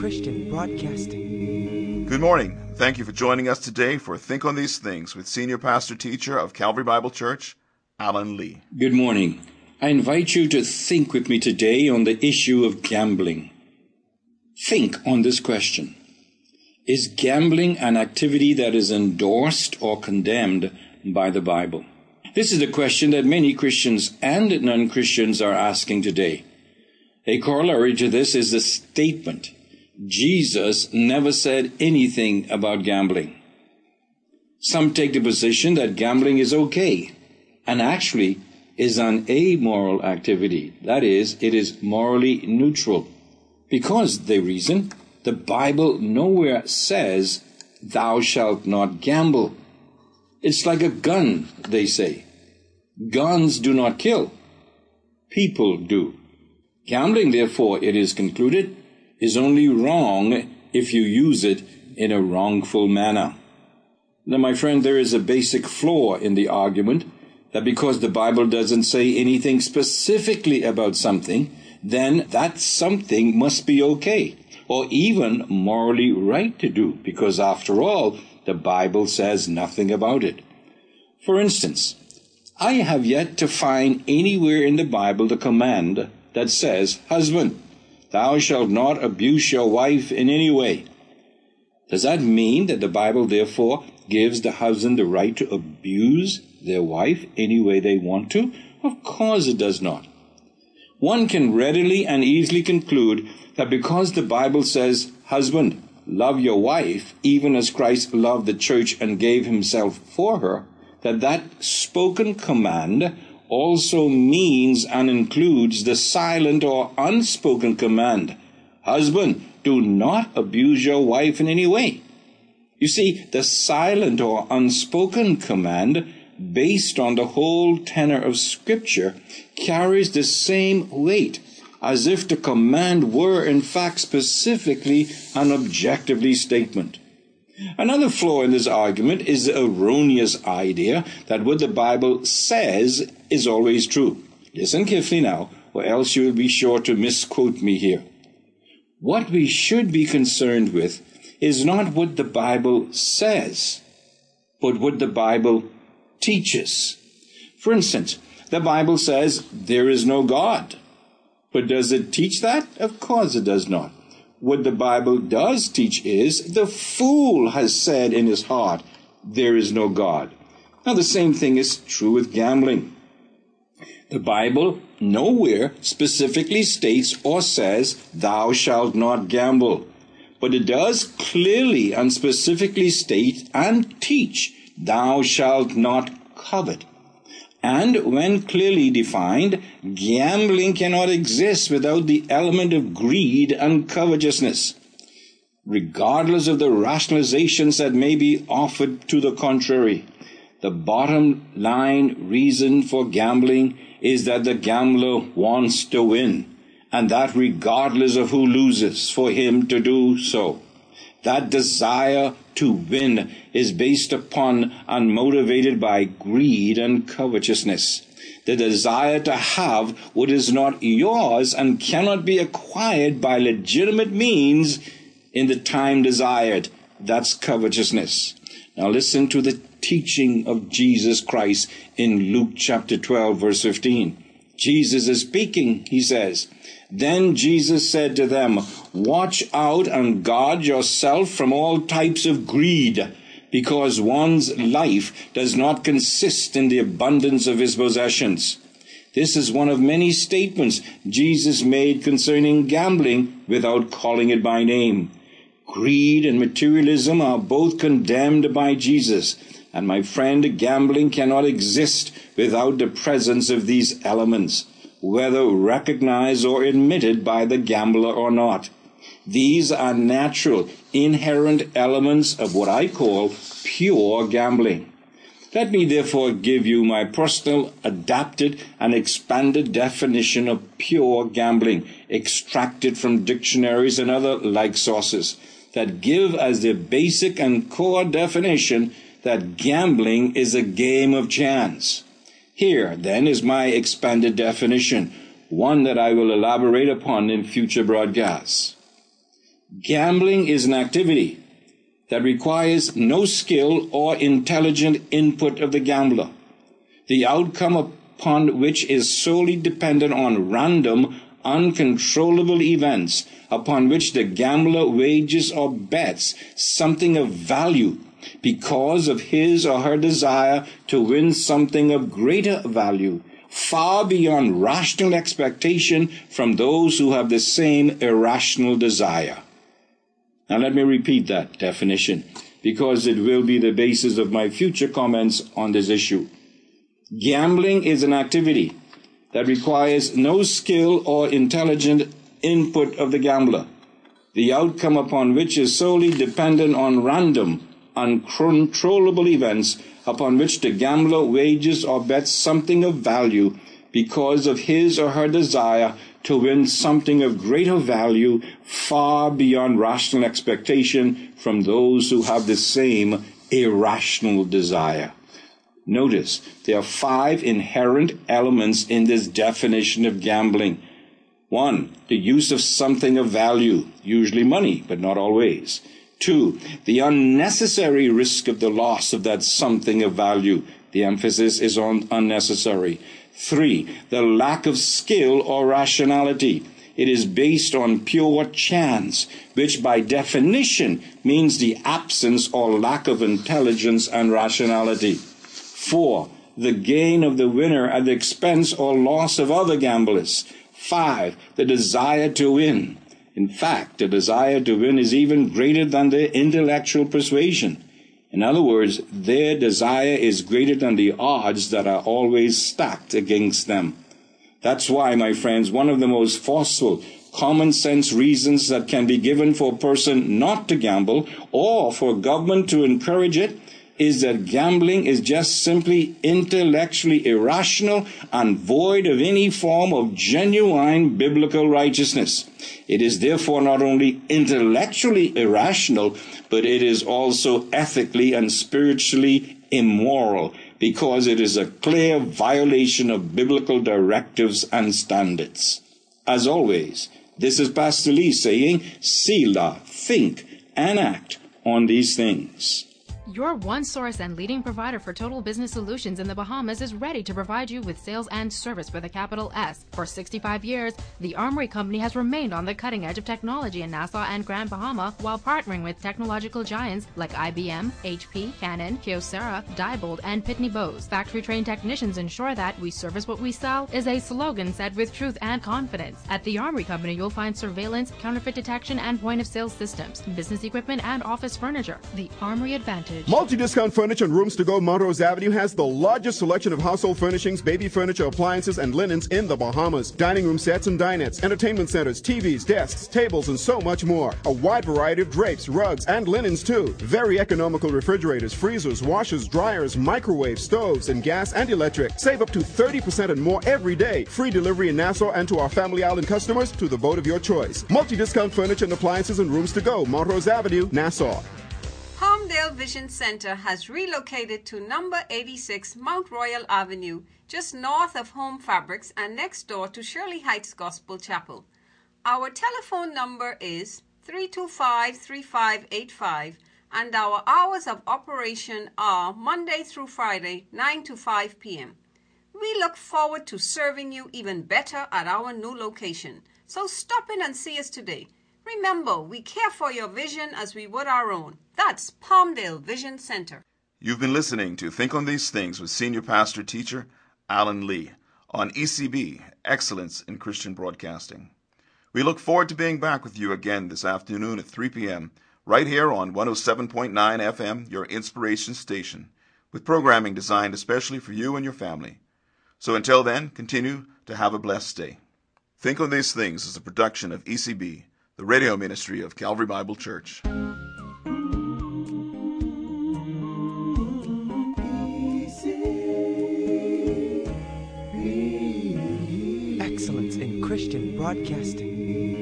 Christian Broadcasting. Good morning. Thank you for joining us today for Think on These Things with Senior Pastor Teacher of Calvary Bible Church, Alan Lee. Good morning. I invite you to think with me today on the issue of gambling. Think on this question. Is gambling an activity that is endorsed or condemned by the Bible? This is the question that many Christians and non-Christians are asking today. A corollary to this is the statement Jesus never said anything about gambling. Some take the position that gambling is okay and actually is an amoral activity. That is, it is morally neutral. Because, they reason, the Bible nowhere says, Thou shalt not gamble. It's like a gun, they say. Guns do not kill. People do. Gambling, therefore, it is concluded, is only wrong if you use it in a wrongful manner. Now, my friend, there is a basic flaw in the argument that because the Bible doesn't say anything specifically about something, then that something must be okay, or even morally right to do, because after all, the Bible says nothing about it. For instance, I have yet to find anywhere in the Bible the command that says, Husband, thou shalt not abuse your wife in any way. Does that mean that the Bible therefore gives the husband the right to abuse their wife any way they want to? Of course it does not. One can readily and easily conclude that because the Bible says, Husband, love your wife, even as Christ loved the church and gave himself for her, that that spoken command also means and includes the silent or unspoken command Husband, do not abuse your wife in any way. You see, the silent or unspoken command, based on the whole tenor of Scripture, carries the same weight as if the command were, in fact, specifically and objectively statement. Another flaw in this argument is the erroneous idea that what the Bible says is always true. Listen carefully now, or else you will be sure to misquote me here. What we should be concerned with is not what the Bible says, but what the Bible teaches. For instance, the Bible says there is no God. But does it teach that? Of course it does not. What the Bible does teach is the fool has said in his heart, there is no God. Now the same thing is true with gambling. The Bible nowhere specifically states or says, thou shalt not gamble. But it does clearly and specifically state and teach, thou shalt not covet. And when clearly defined, gambling cannot exist without the element of greed and covetousness. Regardless of the rationalizations that may be offered to the contrary, the bottom line reason for gambling is that the gambler wants to win, and that regardless of who loses, for him to do so. That desire to win is based upon and motivated by greed and covetousness. The desire to have what is not yours and cannot be acquired by legitimate means in the time desired. That's covetousness. Now listen to the teaching of Jesus Christ in Luke chapter 12 verse 15. Jesus is speaking, he says, Then Jesus said to them, Watch out and guard yourself from all types of greed, because one's life does not consist in the abundance of his possessions. This is one of many statements Jesus made concerning gambling without calling it by name. Greed and materialism are both condemned by Jesus. And my friend, gambling cannot exist without the presence of these elements, whether recognized or admitted by the gambler or not. These are natural, inherent elements of what I call pure gambling. Let me therefore give you my personal, adapted, and expanded definition of pure gambling, extracted from dictionaries and other like sources that give as their basic and core definition that gambling is a game of chance. Here, then, is my expanded definition, one that I will elaborate upon in future broadcasts. Gambling is an activity that requires no skill or intelligent input of the gambler. The outcome upon which is solely dependent on random, uncontrollable events upon which the gambler wages or bets something of value because of his or her desire to win something of greater value, far beyond rational expectation from those who have the same irrational desire. Now let me repeat that definition because it will be the basis of my future comments on this issue. Gambling is an activity that requires no skill or intelligent input of the gambler, the outcome upon which is solely dependent on random, uncontrollable events upon which the gambler wages or bets something of value because of his or her desire to win something of greater value far beyond rational expectation from those who have the same irrational desire. Notice there are five inherent elements in this definition of gambling. One, the use of something of value, usually money, but not always. Two, the unnecessary risk of the loss of that something of value. The emphasis is on unnecessary. Three, the lack of skill or rationality. It is based on pure chance, which by definition means the absence or lack of intelligence and rationality. Four, the gain of the winner at the expense or loss of other gamblers. Five, the desire to win. In fact, the desire to win is even greater than their intellectual persuasion. In other words, their desire is greater than the odds that are always stacked against them. That's why, my friends, one of the most forceful, common sense reasons that can be given for a person not to gamble or for government to encourage it is that gambling is just simply intellectually irrational and void of any form of genuine biblical righteousness. It is therefore not only intellectually irrational, but it is also ethically and spiritually immoral because it is a clear violation of biblical directives and standards. As always, this is Pastor Lee saying, Selah, think and act on these things. Your one source and leading provider for total business solutions in the Bahamas is ready to provide you with sales and service with a capital S. For 65 years, the Armory Company has remained on the cutting edge of technology in Nassau and Grand Bahama while partnering with technological giants like IBM, HP, Canon, Kyocera, Diebold, and Pitney Bowes. Factory trained technicians ensure that we service what we sell is a slogan said with truth and confidence. At the Armory Company, you'll find surveillance, counterfeit detection, and point of sale systems, business equipment, and office furniture. The Armory Advantage Multi Discount Furniture and Rooms to Go Montrose Avenue has the largest selection of household furnishings, baby furniture, appliances, and linens in the Bahamas. Dining room sets and dinettes, entertainment centers, TVs, desks, tables, and so much more. A wide variety of drapes, rugs, and linens too. Very economical refrigerators, freezers, washers, dryers, microwaves, stoves, and gas and electric. Save up to 30% and more every day. Free delivery in Nassau and to our Family Island customers to the boat of your choice. Multi Discount Furniture and Appliances and Rooms to Go, Montrose Avenue, Nassau. Palmdale Vision Center has relocated to number 86 Mount Royal Avenue, just north of Home Fabrics and next door to Shirley Heights Gospel Chapel. Our telephone number is 325 3585 and our hours of operation are Monday through Friday, 9 to 5 p.m. We look forward to serving you even better at our new location. So stop in and see us today. Remember, we care for your vision as we would our own. That's Palmdale Vision Center. You've been listening to Think on These Things with Senior Pastor Teacher Alan Lee on ECB Excellence in Christian Broadcasting. We look forward to being back with you again this afternoon at 3 p.m. right here on 107.9 FM, your inspiration station, with programming designed especially for you and your family. So until then, continue to have a blessed day. Think on These Things is a production of ECB the radio ministry of Calvary Bible Church. Excellence in Christian Broadcasting.